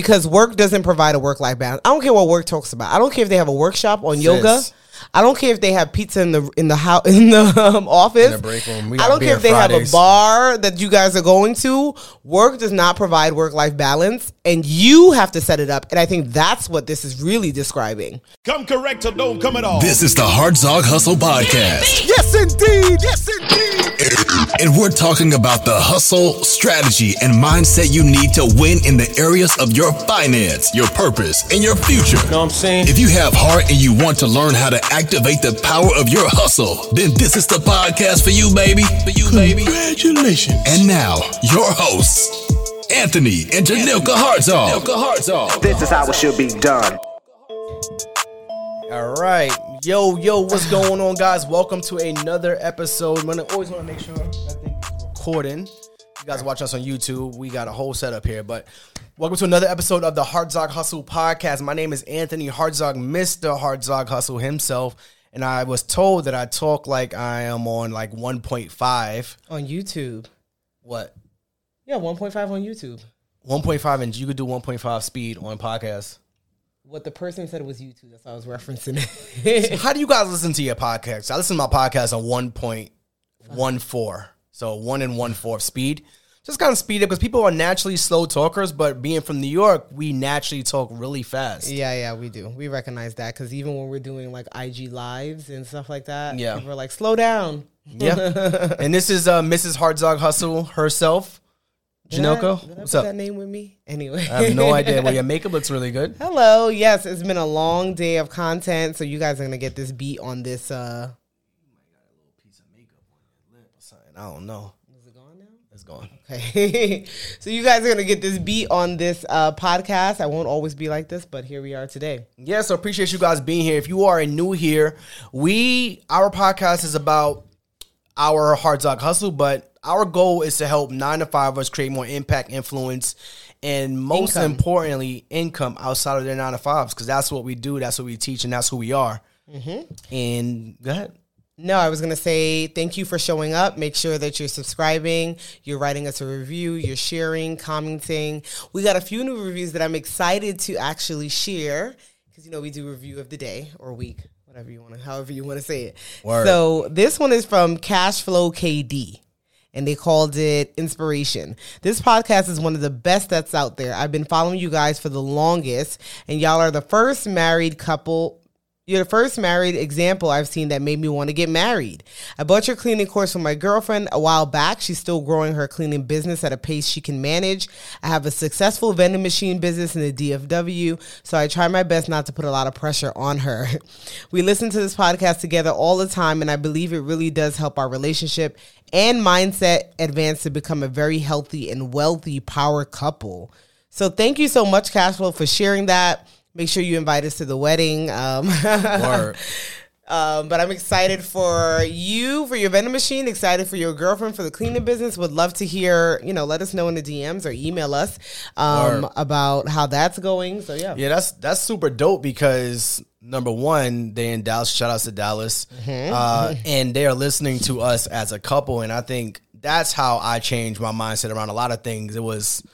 because work doesn't provide a work life balance. I don't care what work talks about. I don't care if they have a workshop on yoga. I don't care if they have pizza in the in the house in the um, office. In the break room. We I don't care if they have a bar that you guys are going to. Work does not provide work life balance, and you have to set it up. And I think that's what this is really describing. Come correct or don't come at all. This is the Hartzog Hustle Podcast. yes, indeed. Yes, indeed. And we're talking about the hustle, strategy, and mindset you need to win in the areas of your finance, your purpose, and your future. You know what I'm saying? If you have heart and you want to learn how to activate the power of your hustle, then this is the podcast for you, baby. For you, baby. Congratulations. And now, your hosts, Anthony and Janilka Hartzog. Hartzog. This is how it should be done. All right. Yo, yo, what's going on, guys? Welcome to another episode. Man, I always want to make sure that thing is recording. You guys watch us on YouTube. We got a whole setup here, but welcome to another episode of the Hartzog Hustle podcast. My name is Anthony Hartzog, Mr. Hartzog Hustle himself. And I was told that I talk like I am on like 1.5. On YouTube. What? Yeah, 1.5 on YouTube. 1.5 and you could do 1.5 speed on podcasts. What the person said was YouTube. That's why I was referencing it. How do you guys listen to your podcast? I listen to my podcast on 1.14. So one and one fourth speed. Just kind of speed up because people are naturally slow talkers, but being from New York, we naturally talk really fast. yeah, yeah, we do. We recognize that because even when we're doing like IG lives and stuff like that, Yeah. people are like, slow down. Yeah. and this is uh, Mrs. Hartzog Hustle herself, Did I- Janoko. did I What's put up? that name with me? Anyway. I have no idea. Well, your makeup looks really good. Hello. Yes, it's been a long day of content, so you guys are gonna get this beat on this. uh I don't know. Is it gone now? It's gone. Okay. so you guys are gonna get this beat on this uh podcast. I won't always be like this, but here we are today. Yeah, so appreciate you guys being here. If you are new here, we our podcast is about our Hartzog hustle, but our goal is to help nine to five of us create more impact, influence, and most Income. importantly, income outside of their nine to fives because that's what we do, that's what we teach, and that's who we are. And go ahead. No, I was going to say thank you for showing up. Make sure that you're subscribing, you're writing us a review, you're sharing, commenting. We got a few new reviews that I'm excited to actually share because, you know, we do review of the day or week, whatever you want to, however you want to say it. Word. So this one is from Cashflow KD. And they called it Inspiration. This podcast is one of the best that's out there. I've been following you guys for the longest, and y'all are the first married couple you're the first married example I've seen that made me want to get married. I bought your cleaning course for my girlfriend a while back. She's still growing her cleaning business at a pace she can manage. I have a successful vending machine business in the DFW, so I try my best not to put a lot of pressure on her. We listen to this podcast together all the time, and I believe it really does help our relationship and mindset advance to become a very healthy and wealthy power couple. So thank you so much, Cashflow, for sharing that. Make sure you invite us to the wedding. Um, um, but I'm excited for you for your vending machine. Excited for your girlfriend for the cleaning business. Would love to hear. You know, let us know in the DMs or email us um, Word. about how that's going. So yeah, Yeah, that's that's super dope because number one, they in Dallas. Shout outs to Dallas, uh, and they are listening to us as a couple, and I think that's how I changed my mindset around a lot of things. It was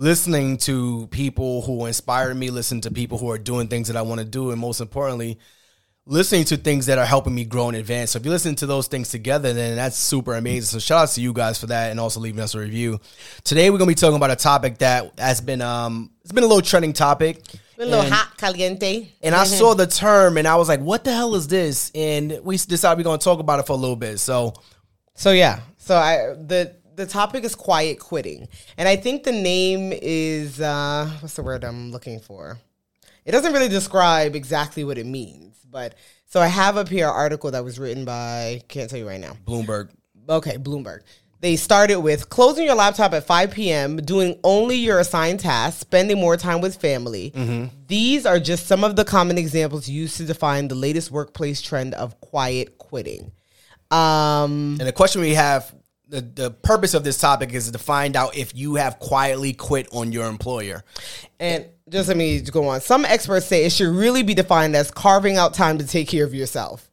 listening to people who inspire me, listening to people who are doing things that I want to do, and most importantly, listening to things that are helping me grow and advance. So if you listen to those things together, then that's super amazing. So shout out to you guys for that and also leaving us a review. Today we're gonna be talking about a topic that has been um it's been a little trending topic. a little And- hot caliente. and I saw the term and I was like, what the hell is this? And we decided we're gonna talk about it for a little bit. So So yeah, so I the the topic is quiet quitting, and I think the name is uh, what's the word I'm looking for? It doesn't really describe exactly what it means, but so I have up here an article that was written by can't tell you right now. Bloomberg. Okay, Bloomberg. They started with closing your laptop at 5 p.m., doing only your assigned tasks, spending more time with family. These are just some of the common examples used to define the latest workplace trend of quiet quitting. Um, And the question we have the, the purpose of this topic is to find out if you have quietly quit on your employer. and just let me go on. Some experts say it should really be defined as carving out time to take care of yourself.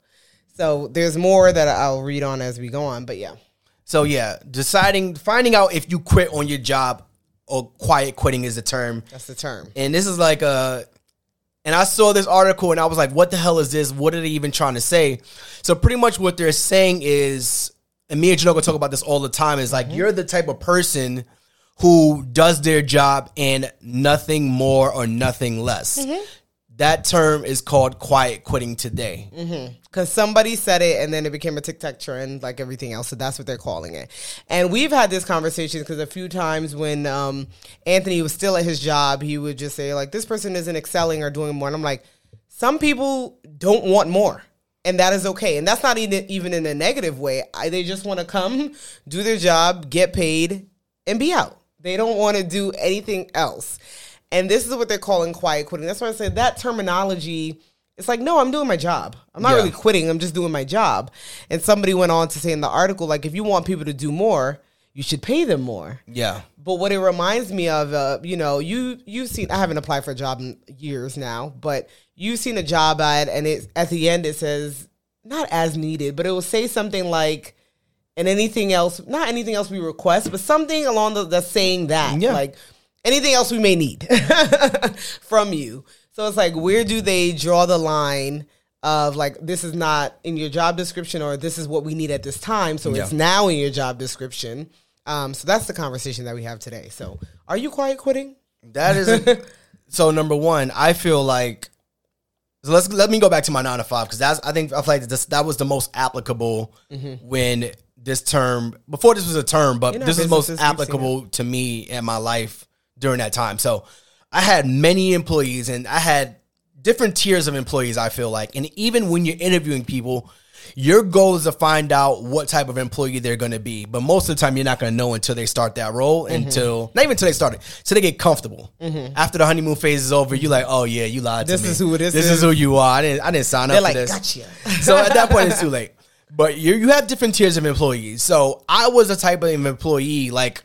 So there's more that I'll read on as we go on, but yeah. So yeah, deciding finding out if you quit on your job or quiet quitting is the term. That's the term. And this is like a and I saw this article and I was like, what the hell is this? What are they even trying to say? So pretty much what they're saying is, and me and Janoko talk about this all the time, is like mm-hmm. you're the type of person who does their job and nothing more or nothing less. Mm-hmm. That term is called quiet quitting today. Mm-hmm. because somebody said it and then it became a TikTok trend like everything else. So that's what they're calling it. And we've had this conversation because a few times when um, Anthony was still at his job, he would just say like, "This person isn't excelling or doing more." And I'm like, some people don't want more. And that is okay. And that's not even, even in a negative way. I, they just want to come, do their job, get paid, and be out. They don't want to do anything else. And this is what they're calling quiet quitting. That's why I said that terminology. It's like, no, I'm doing my job. I'm not Yeah. really quitting. I'm just doing my job. And somebody went on to say in the article, like, if you want people to do more, you should pay them more. Yeah. But what it reminds me of, uh, you know, you you've seen. I haven't applied for a job in years now, but you've seen a job ad, and it at the end it says not as needed, but it will say something like, and anything else, not anything else we request, but something along the, the saying that, Yeah. like anything else we may need from you. So it's like, where do they draw the line? Of like this is not in your job description, or this is what we need at this time, so it's now in your job description. Um, so that's the conversation that we have today. So, are you quiet quitting? That is so. Number one, I feel like so let's let me go back to my nine to five because that's I think I feel like this, that was the most applicable when this term before this was a term, but this is most businesses, we've seen applicable to me in my life during that time. So I had many employees and I had different tiers of employees. I feel like, and even when you're interviewing people. Your goal is to find out what type of employee they're going to be, but most of the time you're not going to know until they start that role. Mm-hmm. Until not even until they start it, so they get comfortable. Mm-hmm. After the honeymoon phase is over, you're like, oh yeah, you lied to me. This is who this This is. is who you are. I didn't. I didn't sign They're up like, for this. gotcha. So at that point, it's too late. But you you have different tiers of employees. So I was a type of employee like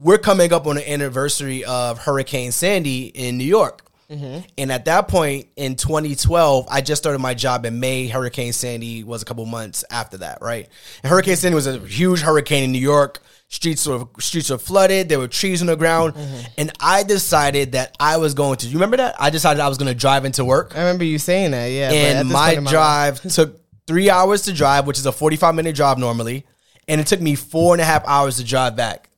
we're coming up on the anniversary of Hurricane Sandy in New York. Mm-hmm. And at that point in 2012, I just started my job in May. Hurricane Sandy was a couple months after that, right? And Hurricane Sandy was a huge hurricane in New York. Streets were streets were flooded. There were trees on the ground, mm-hmm. and I decided that I was going to. You remember that? I decided I was going to drive into work I remember you saying that. Yeah, and my life- drive took three hours to drive, which is a 45 minute drive normally. And it took me four and a half hours to drive back.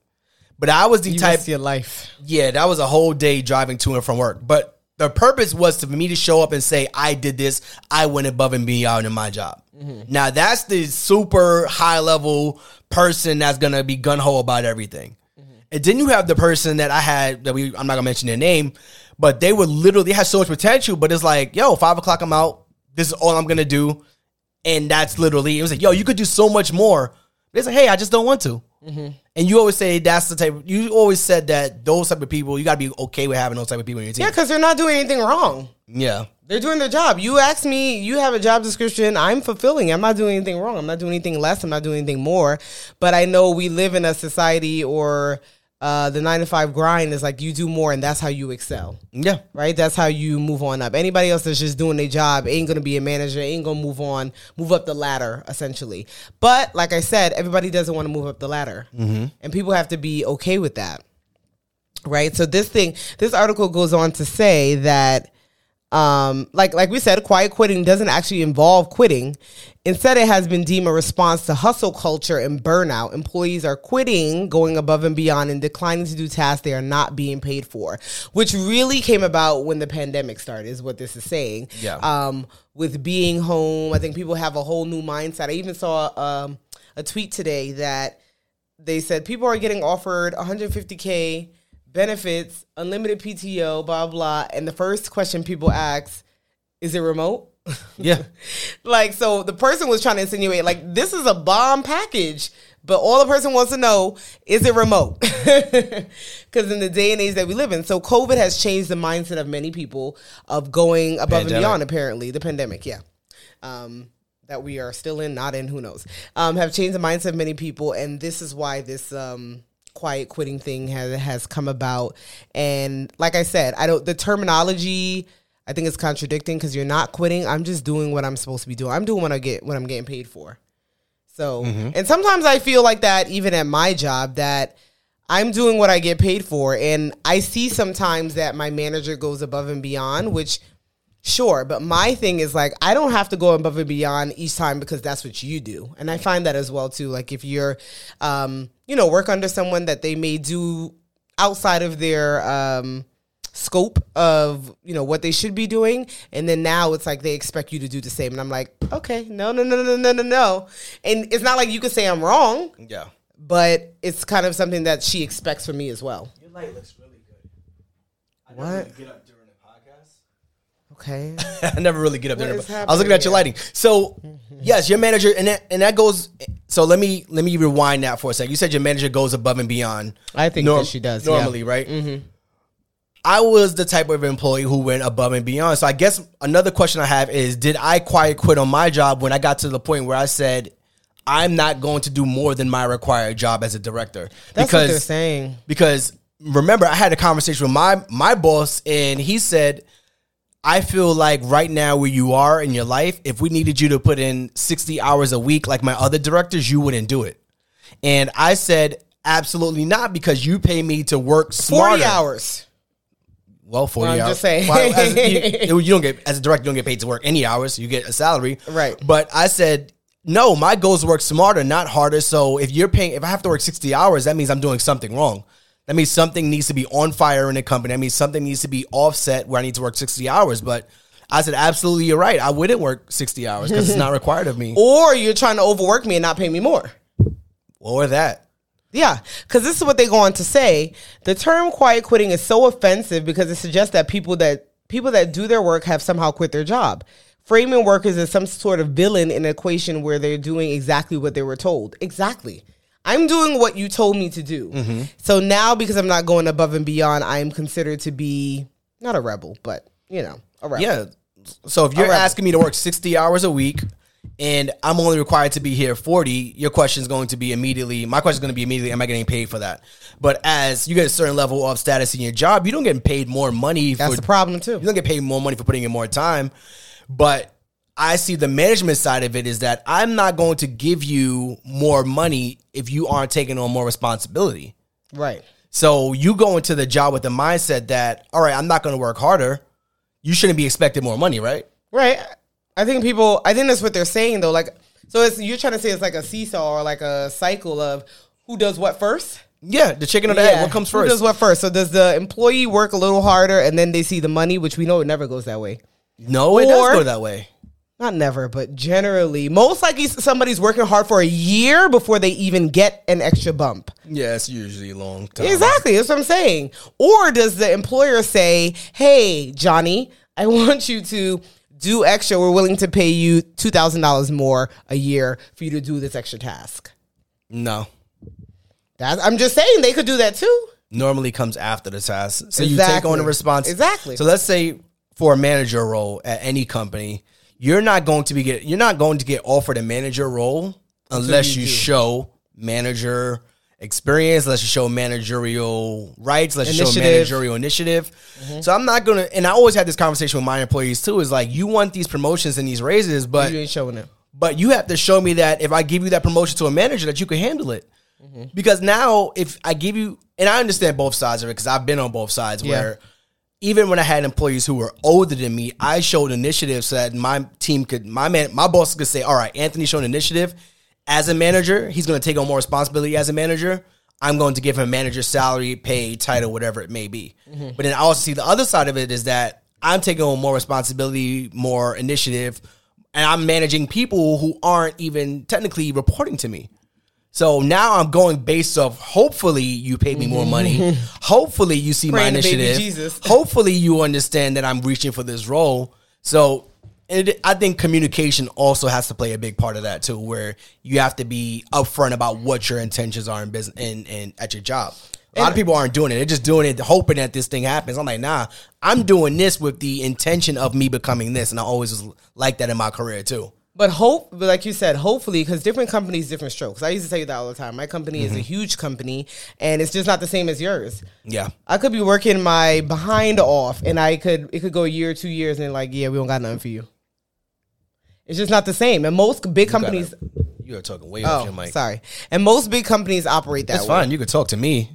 But I was the you type, your life. yeah, that was a whole day driving to and from work. But the purpose was to, for me to show up and say, I did this. I went above and beyond in my job. Mm-hmm. Now, that's the super high level person that's going to be gun ho about everything. Mm-hmm. And then you have the person that I had that we I'm not gonna mention their name, but they were literally they had so much potential, but it's like, yo, five o'clock I'm out. This is all I'm gonna do. And that's literally it was like, yo, you could do so much more. It's like, hey, I just don't want to. Mm-hmm. And you always say that's the type. You always said that those type of people, you gotta be okay with having those type of people in your team. Yeah, because they're not doing anything wrong. Yeah, They're doing their job. You ask me, you have a job description. I'm fulfilling. I'm not doing anything wrong. I'm not doing anything less. I'm not doing anything more. But I know we live in a society or uh, the nine to five grind is like you do more and that's how you excel. yeah, Right? That's how you move on up. Anybody else that's just doing their job ain't gonna be a manager, ain't gonna move on, move up the ladder, essentially. But like I said, everybody doesn't want to move up the ladder. And people have to be okay with that. Right? So this thing, this article goes on to say that um, like like we said, quiet quitting doesn't actually involve quitting. Instead, it has been deemed a response to hustle culture and burnout. Employees are quitting, going above and beyond, and declining to do tasks they are not being paid for, which really came about when the pandemic started. Is what this is saying. Yeah. Um, with being home, I think people have a whole new mindset. I even saw um, a tweet today that they said people are getting offered 150k benefits, unlimited PTO, blah blah. And the first question people ask, "Is it remote?" yeah. like, so the person was trying to insinuate like this is a bomb package, but all the person wants to know is it remote? Because in the day and age that we live in, so COVID has changed the mindset of many people of going above and beyond. Apparently, the pandemic, yeah. Um, that we are still in, not in, who knows, um, have changed the mindset of many people. And this is why this um, quiet quitting thing has, has come about. And like I said, I don't, the terminology, I think it's contradicting because you're not quitting. I'm just doing what I'm supposed to be doing. I'm doing what I get, what I'm getting paid for. So, mm-hmm. and sometimes I feel like that even at my job that I'm doing what I get paid for. And I see sometimes that my manager goes above and beyond, which sure, but my thing is like I don't have to go above and beyond each time because that's what you do. And I find that as well too. Like if you're um, you know, work under someone that they may do outside of their um scope of you know what they should be doing and then now it's like they expect you to do the same and i'm like okay no no no no no no no and it's not like you could say i'm wrong Yeah. but it's kind of something that she expects from me as well. Your light looks really good. I What? never really get up during the Okay. I never really get up What during is the I was looking at your lighting. So yes, your manager and that and that goes so let me let me rewind that for a second. You said your manager goes above and beyond. I think that she does, yeah. Normally, right? Mm-hmm. I was the type of employee who went above and beyond. So I guess another question I have is did I quiet quit on my job when I got to the point where I said I'm not going to do more than my required job as a director? That's what they're saying. because remember I had a conversation with my my boss and he said I feel like right now where you are in your life if we needed you to put in 60 hours a week like my other directors you wouldn't do it. And I said absolutely not because you pay me to work 40 hours. Well, 40 Well, I'm hours. just saying. Well, as- you, you don't get as a director you don't get paid to work any hours. You get a salary. Right. But I said no, my goal is to work smarter, not harder. So if you're paying if I have to work 60 hours, that means I'm doing something wrong. That means something needs to be on fire in a company. That means something needs to be offset where I need to work 60 hours. But I said, absolutely, you're right. I wouldn't work 60 hours because it's not required of me. Or you're trying to overwork me and not pay me more. Or that. Yeah, because this is what they go on to say. The term quiet quitting is so offensive because it suggests that people that people that do their work have somehow quit their job. Framing workers as some sort of villain in an equation where they're doing exactly what they were told. Exactly. I'm doing what you told me to do. Mm-hmm. So now, because I'm not going above and beyond, I am considered to be not a rebel, but you know, a rebel. Yeah. So if you're asking me to work 60 hours a week and I'm only required to be here 40, your question is going to be immediately, my question is going to be immediately, am I getting paid for that? But as you get a certain level of status in your job, you don't get paid more money That's for the problem too. you don't get paid more money for putting in more time. But I see the management side of it is that I'm not going to give you more money if you aren't taking on more responsibility. Right. So you go into the job with the mindset that, all right, I'm not going to work harder. You shouldn't be expecting more money, right? Right. I think people. I think that's what they're saying though. Like, so it's you're trying to say it's like a seesaw or like a cycle of who does what first. Yeah, the chicken or the egg. What comes first? Who does what first? So does the employee work a little harder and then they see the money, which we know it never goes that way. no, it does Or- go that way. Not never, but generally, most likely somebody's working hard for a year before they even get an extra bump. Yeah, it's usually a long time. Exactly. That's what I'm saying. Or does the employer say, hey, Johnny, I want you to do extra. We're willing to pay you $2,000 more a year for you to do this extra task. No, That's, I'm just saying they could do that too. normally comes after the task. So you take on the response. Exactly. So let's say for a manager role at any company, you're not going to be get you're not going to get offered a manager role unless you you show manager experience, unless you show managerial rights, unless you show Initiative. managerial initiative. Mm-hmm. So I'm not gonna and I always had this conversation with my employees too, is like you want these promotions and these raises, but You ain't showing it. but you have to show me that if I give you that promotion to a manager, that you can handle it. Mm-hmm. Because now, if I give you, and I understand both sides of it, because I've been on both sides. Yeah. Where even when I had employees who were older than me, I showed initiative so that my team could, my man, my boss could say, "All right, Anthony showed initiative as a manager. He's going to take on more responsibility as a manager. I'm going to give him manager salary, pay, title, whatever it may be." Mm-hmm. But then I also see the other side of it is that I'm taking on more responsibility, more initiative, and I'm managing people who aren't even technically reporting to me. So now I'm going based off. Hopefully, you pay me more money. Mm-hmm. hopefully, you see my Praying baby initiative. Jesus. hopefully, you understand that I'm reaching for this role. So, it, I think communication also has to play a big part of that too, where you have to be upfront about what your intentions are in business and, and at your job. A lot of people aren't doing it; they're just doing it hoping that this thing happens. I'm like, nah, I'm doing this with the intention of me becoming this, and I always was like that in my career too. But hope, but like you said, hopefully, because different companies, different strokes. I used to tell you that all the time. My company Mm-hmm. is a huge company, and it's just not the same as yours. Yeah. I could be working my behind off, and I could it could go a year, two years, and like, yeah, we don't got nothing for you. It's just not the same. And most big companies, You are talking way off oh, your mic. sorry, and most big companies operate that That's way. fine. You could talk to me.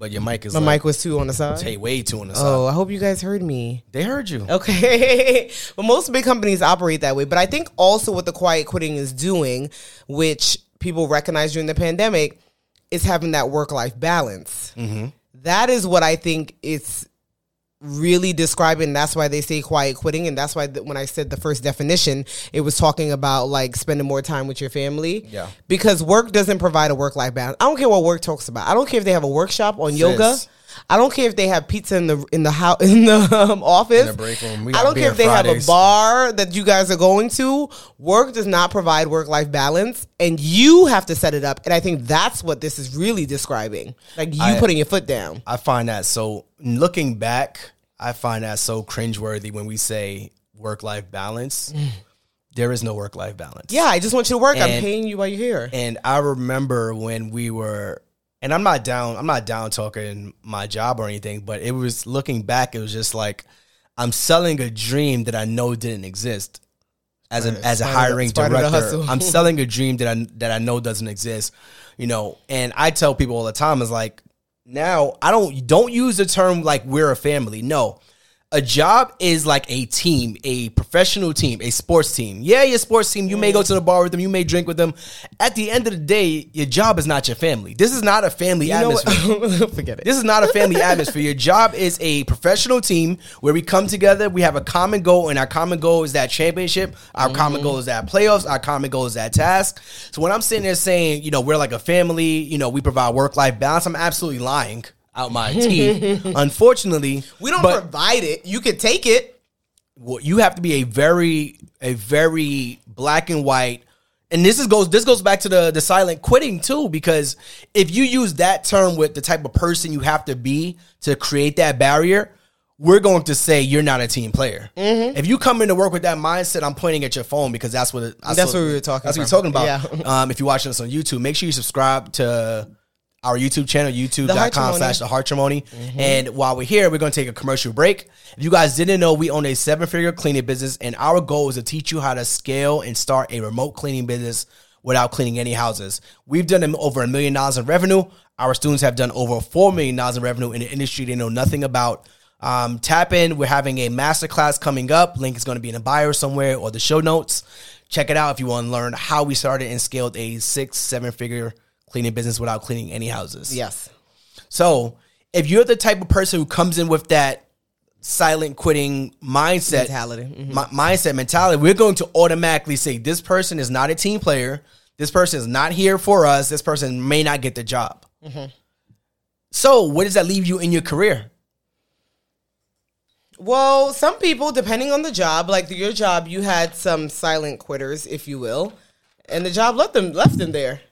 But your mic is My like, mic was too on the side. Hey, way too on the oh, side. Oh, I hope you guys heard me. They heard you. Okay. but most big companies operate that way. But I think also what the quiet quitting is doing, which people recognize during the pandemic, is having that work life balance. Mm-hmm. That is what I think it's really describing. That's why they say quiet quitting. And that's why th- when I said the first definition, it was talking about like spending more time with your family. Yeah. Because work doesn't provide a work life balance. I don't care what work talks about. I don't care if they have a workshop on yoga. I don't care if they have pizza in the in the house in the um, office. In the break room. We I don't care if they have a bar that you guys are going to. Work does not provide work life balance, and you have to set it up. And I think that's what this is really describing, like you I- putting your foot down. I find that so looking back, I find that so cringeworthy when we say work life balance. there is no work life balance. Yeah, I just want you to work. I'm paying you while you're here. And I remember when we were and I'm not down I'm not down talking my job or anything, but it was looking back, it was just like I'm selling a dream that I know didn't exist. As a as a hiring it's part of the director. I'm selling a dream that I that I know doesn't exist. You know, and I tell people all the time is like now I don't don't use the term like we're a family. No. A job is like a team, a professional team, a sports team. Yeah, your sports team, you may go to the bar with them, you may drink with them. At the end of the day, your job is not your family. This is not a family You know atmosphere. Forget it. This is not a family atmosphere. Your job is a professional team where we come together, we have a common goal, and our common goal is that championship. Our Mm-hmm. common goal is that playoffs. Our common goal is that task. So when I'm sitting there saying, you know, we're like a family, you know, we provide work life balance, I'm absolutely lying out my teeth. Unfortunately, we don't but- provide it. You could take it. well, you have to be a very a very black and white and this is goes this goes back to the the silent quitting too because if you use that term with the type of person you have to be to create that barrier we're going to say you're not a team player. If you come into work with that mindset, I'm pointing at your phone because that's what it, I That's saw- what we were talking That's what from. you're talking about. Yeah. Um, if you're watching us on YouTube, make sure you subscribe to our YouTube channel, youtube.com slash the Hartrimony. And while we're here, we're going to take a commercial break. If you guys didn't know, we own a seven figure cleaning business, and our goal is to teach you how to scale and start a remote cleaning business without cleaning any houses. We've done over a million dollars in revenue. Our students have done over $4 million in revenue in an industry they know nothing about. Um, tap in. We're having a masterclass coming up. Link is going to be in the bio somewhere or the show notes. Check it out if you want to learn how we started and scaled a six, seven figure cleaning business without cleaning any houses. Yes. So if you're the type of person who comes in with that silent quitting mindset, Mentality. Mhm. mi- mindset mentality, we're going to automatically say this person is not a team player. This person is not here for us. This person may not get the job. So where does that leave you in your career? Well, some people, depending on the job, like your job, you had some silent quitters, if you will, and the job left them left them there.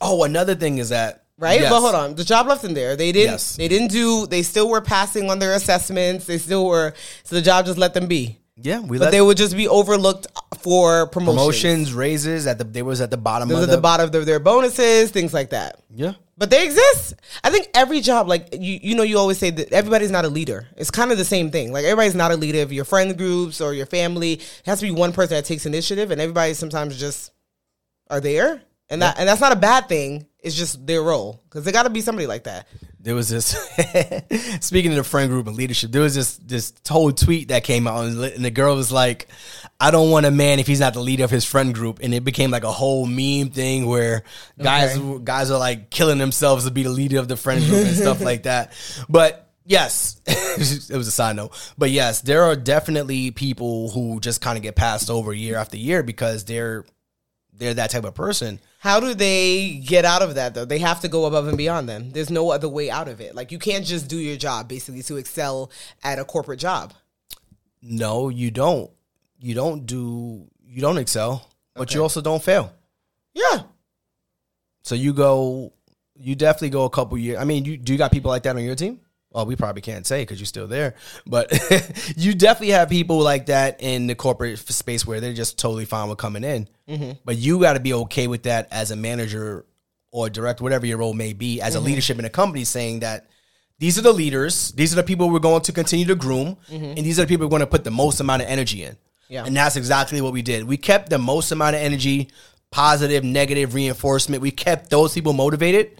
Oh, another thing is that right? Yes. But hold on, the job left them there. They didn't. Yes. They didn't do. They still were passing on their assessments. They still were. So the job just let them be. Yeah, we But they would just be overlooked for promotions. promotions, raises at the they was at the bottom Those of the, the bottom of their bonuses, things like that. Yeah. But they exist. I think every job, like you, you know, you always say that everybody's not a leader. It's kind of the same thing. Like everybody's not a leader of your friend groups or your family. It has to be one person that takes initiative, and everybody sometimes just are there, and that and that's not a bad thing. It's just their role because they got to be somebody like that. There was this speaking of the friend group and leadership. There was this this whole tweet that came out, and the girl was like, "I don't want a man if he's not the leader of his friend group," and it became like a whole meme thing where guys guys are like killing themselves to be the leader of the friend group and stuff like that. But yes, it was a side note. But yes, there are definitely people who just kind of get passed over year after year because they're they're that type of person. How do they get out of that though? They have to go above and beyond. Then there's no other way out of it. Like you can't just do your job basically to excel at a corporate job. No, you don't. You don't do. You don't excel, but you also don't fail. Yeah, So you go. You definitely go a couple years. I mean, you do you got people like that on your team? Well, we probably can't say because you're still there, but you definitely have people like that in the corporate space where they're just totally fine with coming in. Mm-hmm. But you got to be okay with that as a manager or director, whatever your role may be, as a mm-hmm. leadership in a company, saying that these are the leaders, these are the people we're going to continue to groom, mm-hmm. and these are the people we're going to put the most amount of energy in. Yeah. And that's exactly what we did. We kept the most amount of energy, positive, negative reinforcement. We kept those people motivated,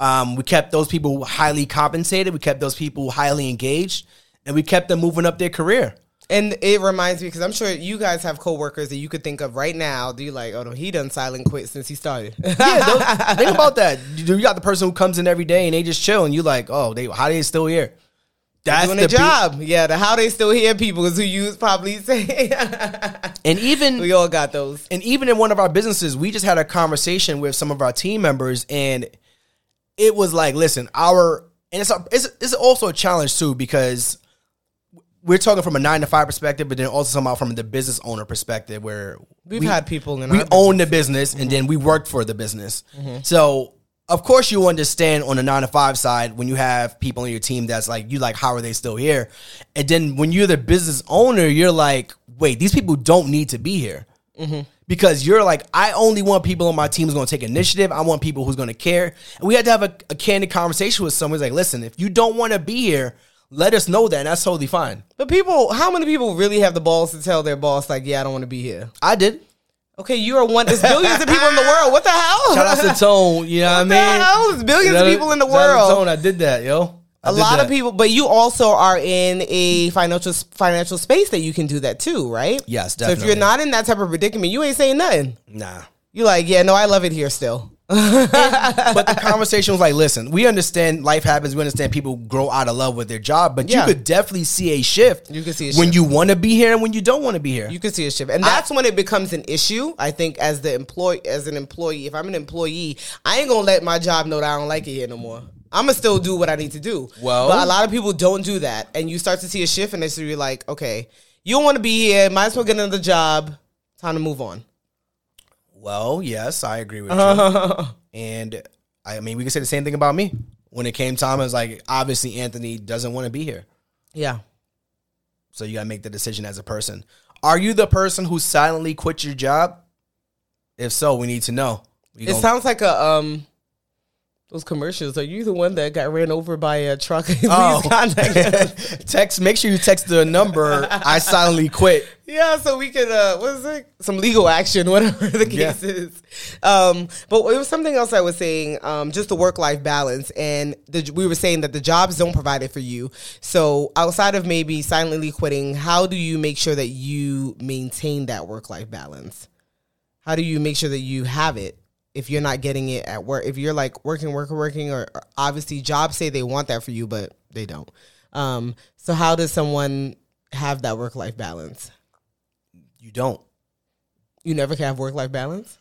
Um, we kept those people highly compensated. We kept those people highly engaged, and we kept them moving up their career. And it reminds me because I'm sure you guys have coworkers that you could think of right now. Do you like? Oh no, he done silent quit since he started. Yeah, think about that. You you got the person who comes in every day and they just chill, and you like, oh, they how they still here? That's doing the job. Yeah, the how they still here people is who you probably say. and even we all got those. and even in one of our businesses, we just had a conversation with some of our team members, and it was like, listen, our and it's a, it's, it's also a challenge too because we're talking from a nine to five perspective, but then also somehow from the business owner perspective, where We've we- had people in our we own the business and then we worked for the business. Mm-hmm. So of course you understand on the nine to five side when you have people on your team that's like you like how are they still here, and then when you're the business owner, you're like, wait, these people don't need to be here. Mm-hmm. Because you're like, I only want people on my team who's going to take initiative. I want people who's going to care. And we had to have a, a candid conversation with someone. Who's like, listen, if you don't want to be here, let us know that. And that's totally fine. But people, how many people really have the balls to tell their boss like, "Yeah, I don't want to be here"? I did. Okay, you are one. There's billions of people in the world. What the hell? Shout out to Tone. You know what, I What the mean? hell? There's billions of people in the shout out to world. Tone. I did that, yo. I a lot of people, but you also are in a financial financial space that you can do that too, right? Yes, So if you're not in that type of predicament, you ain't saying nothing. Nah. You're like, yeah, no, I love it here still. but the conversation was like, listen, we understand life happens. We understand people grow out of love with their job, but Yeah. you could definitely see a shift. You could see a when shift. you want to be here and when you don't want to be here. You can see a shift, and that's when it becomes an issue. I think as the employee, as an employee, if I'm an employee, I ain't gonna let my job know that I don't like it here no more. I'm gonna still do what I need to do. Well- but a lot of people don't do that, and you start to see a shift, and it's really like, okay, you don't want to be here. Might as well get another job. Time to move on. well, yes, I agree with you. and I mean, we can say the same thing about me. When it came time, I was like, obviously, Anthony doesn't want to be here. Yeah. So you got to make the decision as a person. Are you the person who silently quit your job? If so, we need to know. We It sounds like a um those commercials. Are you the one that got ran over by a truck? Oh. text. Make sure you text the number. I silently quit. yeah, so we could uh what is it? Some legal action, whatever the Yeah. case is. Um but it was something else I was saying, um, just the work life balance and the, we were saying that the jobs don't provide it for you. So outside of maybe silently quitting, how do you make sure that you maintain that work life balance? How do you make sure that you have it if you're not getting it at work? If you're like working, working, working, or, or obviously jobs say they want that for you, but they don't. Um, so how does someone have that work life balance? You don't. You never can have work life balance.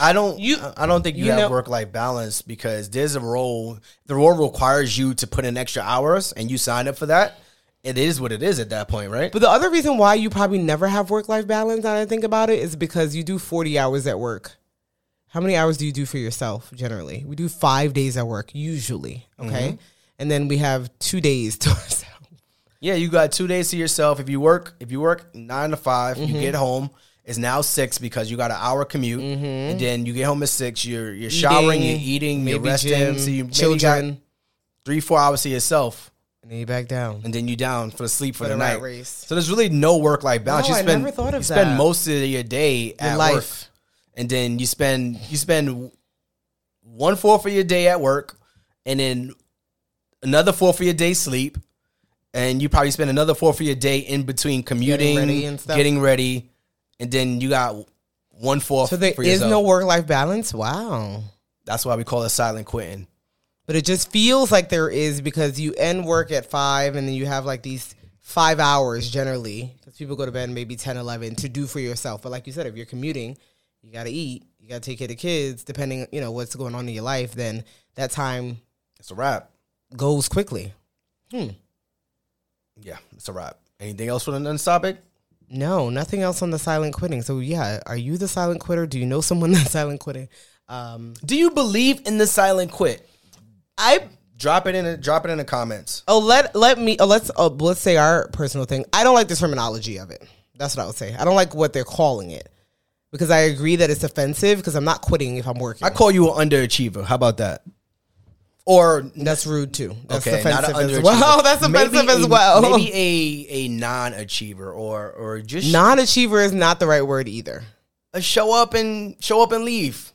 I don't. You- You, I don't think you, you have work life balance because there's a role. The role requires you to put in extra hours, and you sign up for that. It is what it is at that point, right? But the other reason why you probably never have work life balance, now that I think about it, is because you do 40 hours at work. How many hours do you do for yourself generally? We do five days at work, usually. Okay. And then we have two days to ourselves. yeah, you got two days to yourself. If you work, if you work nine to 5 Mm-hmm. you get home. It's now six because you got an hour commute, and then you get home at six. You're you're showering, you're eating, you're resting. gym, so you children, three four hours to yourself, and then you back down. and then you down for the sleep for, For the, the night. race. So there's really no work life balance. No, you I never thought of you spend most of your day at life. work, and then you spend you spend one fourth of your day at work, and then another fourth of your day sleep, and you probably spend another fourth of your day in between commuting, ready and getting ready, and then you got one fourth. So there for is no work life balance? Wow. That's why we call it silent quitting. But it just feels like there is because you end work at five and then you have like these five hours generally because people go to bed maybe 10, 11 to do for yourself. But like you said, if you're commuting, you got to eat, you got to take care of the kids, depending, you know, what's going on in your life, then that time It's a wrap. goes quickly. Hmm. Yeah, it's a wrap. Anything else for the next topic? No, nothing else on the silent quitting. So yeah, are you the silent quitter? Do you know someone that's silent quitting? Um, Do you believe in the silent quit? I Drop it in. The, drop it in the comments. Oh, let let me. Oh, let's uh, let's say our personal thing. I don't like the terminology of it. That's what I would say. I don't like what they're calling it because I agree that it's offensive. Because I'm not quitting if I'm working. I call you an underachiever. How about that? Or that's rude too. That's okay, not offensive an as underachiever. well. That's offensive Maybe as a- well. Maybe a a non-achiever or or just non-achiever is not the right word either. a show up and show up and leave.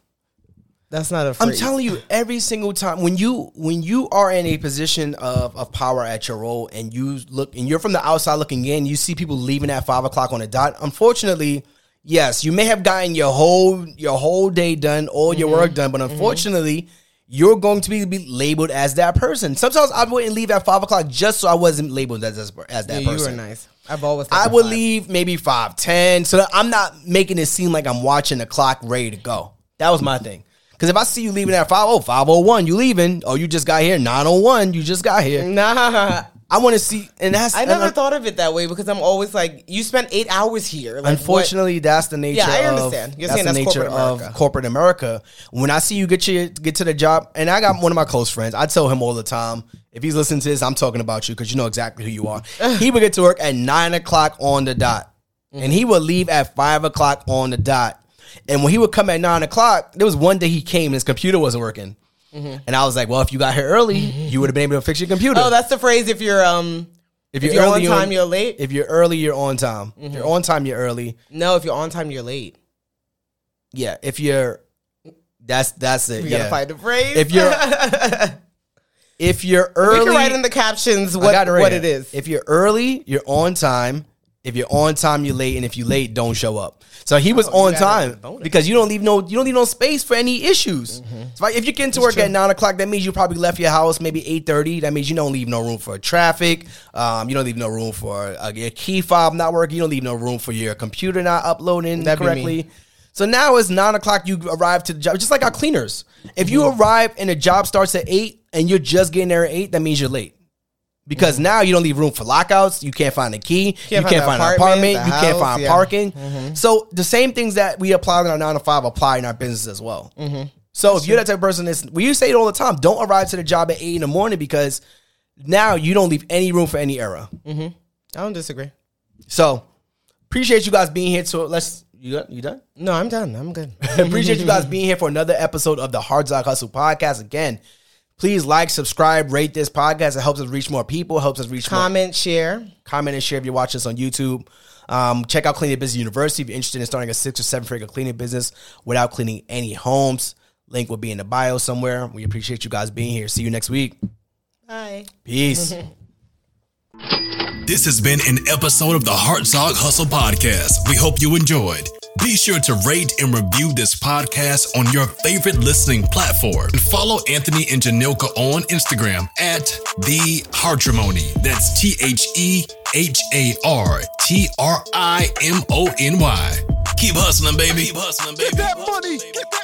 That's not a I'm telling you, every single time when you when you are in a position of, of power at your role and you look and you're from the outside looking in, you see people leaving at five o'clock on a dot. Unfortunately, yes, you may have gotten your whole your whole day done, all your Mm-hmm. work done, but unfortunately, you're going to be, be labeled as that person. Sometimes I wouldn't leave at five o'clock just so I wasn't labeled as as, as that Yeah, you person. were nice. I've always. I would five. leave maybe five ten, so that I'm not making it seem like I'm watching the clock ready to go. That was my thing. Because if I see you leaving at 50, 501, you leaving. Oh, you just got here. 901, you just got here. Nah, I want to see, and that's I never thought of it that way because I'm always like, you spent eight hours here. Like, what- Unfortunately, that's the nature. Yeah, I of- understand. You're that's saying the that's nature corporate of America. corporate America. When I see you get your get to the job, and I got one of my close friends. I tell him all the time. If he's listening to this, I'm talking about you because you know exactly who you are. he would get to work at nine o'clock on the dot, and he would leave at five o'clock on the dot. And when he would come at nine o'clock, there was one day he came and his computer wasn't working. And I was like, "Well, if you got here early, you would have been able to fix your computer." oh, that's the phrase. If you're um, if if you're on time, you're late. If you're early, you're on time. If you're on time, you're early. no, if you're on time, you're late. Yeah, if you're that's that's it. We yeah. gotta find the phrase. If you're if you're we early, can write in the captions what it right what here. it is. If you're early, you're on time. If you're on time, you're late, and if you're late, don't show up. So he was Oh, on got it as a time because you don't leave no you don't leave no space for any issues. So if you're getting to work at nine o'clock, that means you probably left your house maybe eight thirty. That means you don't leave no room for traffic. Um, you don't leave no room for uh, your key fob not working. You don't leave no room for your computer not uploading That'd correctly. So now it's nine o'clock. You arrive to the job, just like our cleaners. If you Mm-hmm. arrive and the job starts at eight and you're just getting there at eight, that means you're late. Because mm-hmm. now you don't leave room for lockouts. You can't find a key. Can't you find can't find an apartment, apartment. You can't find yeah. parking. Mm-hmm. So the same things that we apply in our nine to five apply in our business as well. Mm-hmm. So if you're that type of person, that's, we to say it all the time. Don't arrive to the job at eight in the morning because now you don't leave any room for any error. I don't disagree. So appreciate you guys being here. So let's you you done. No, I'm done. I'm good. Appreciate you guys being here for another episode of the Hartzog Hustle podcast. Again, please like, subscribe, rate this podcast. It helps us reach more people. Helps us reach more Comment, share. comment and share if you're watching us on YouTube. Um, check out Cleaning Business University if you're interested in starting a six or seven figure cleaning business without cleaning any homes. Link will be in the bio somewhere. We appreciate you guys being here. See you next week. Bye. Peace. This has been an episode of the Hartzog Hustle Podcast. We hope you enjoyed. Be sure to rate and review this podcast on your favorite listening platform. And follow Anthony and Janilka on Instagram at The Hartrimony. That's T H E H A R T R I M O N Y. Keep hustling, baby. Keep hustling, baby. Get that money. Get that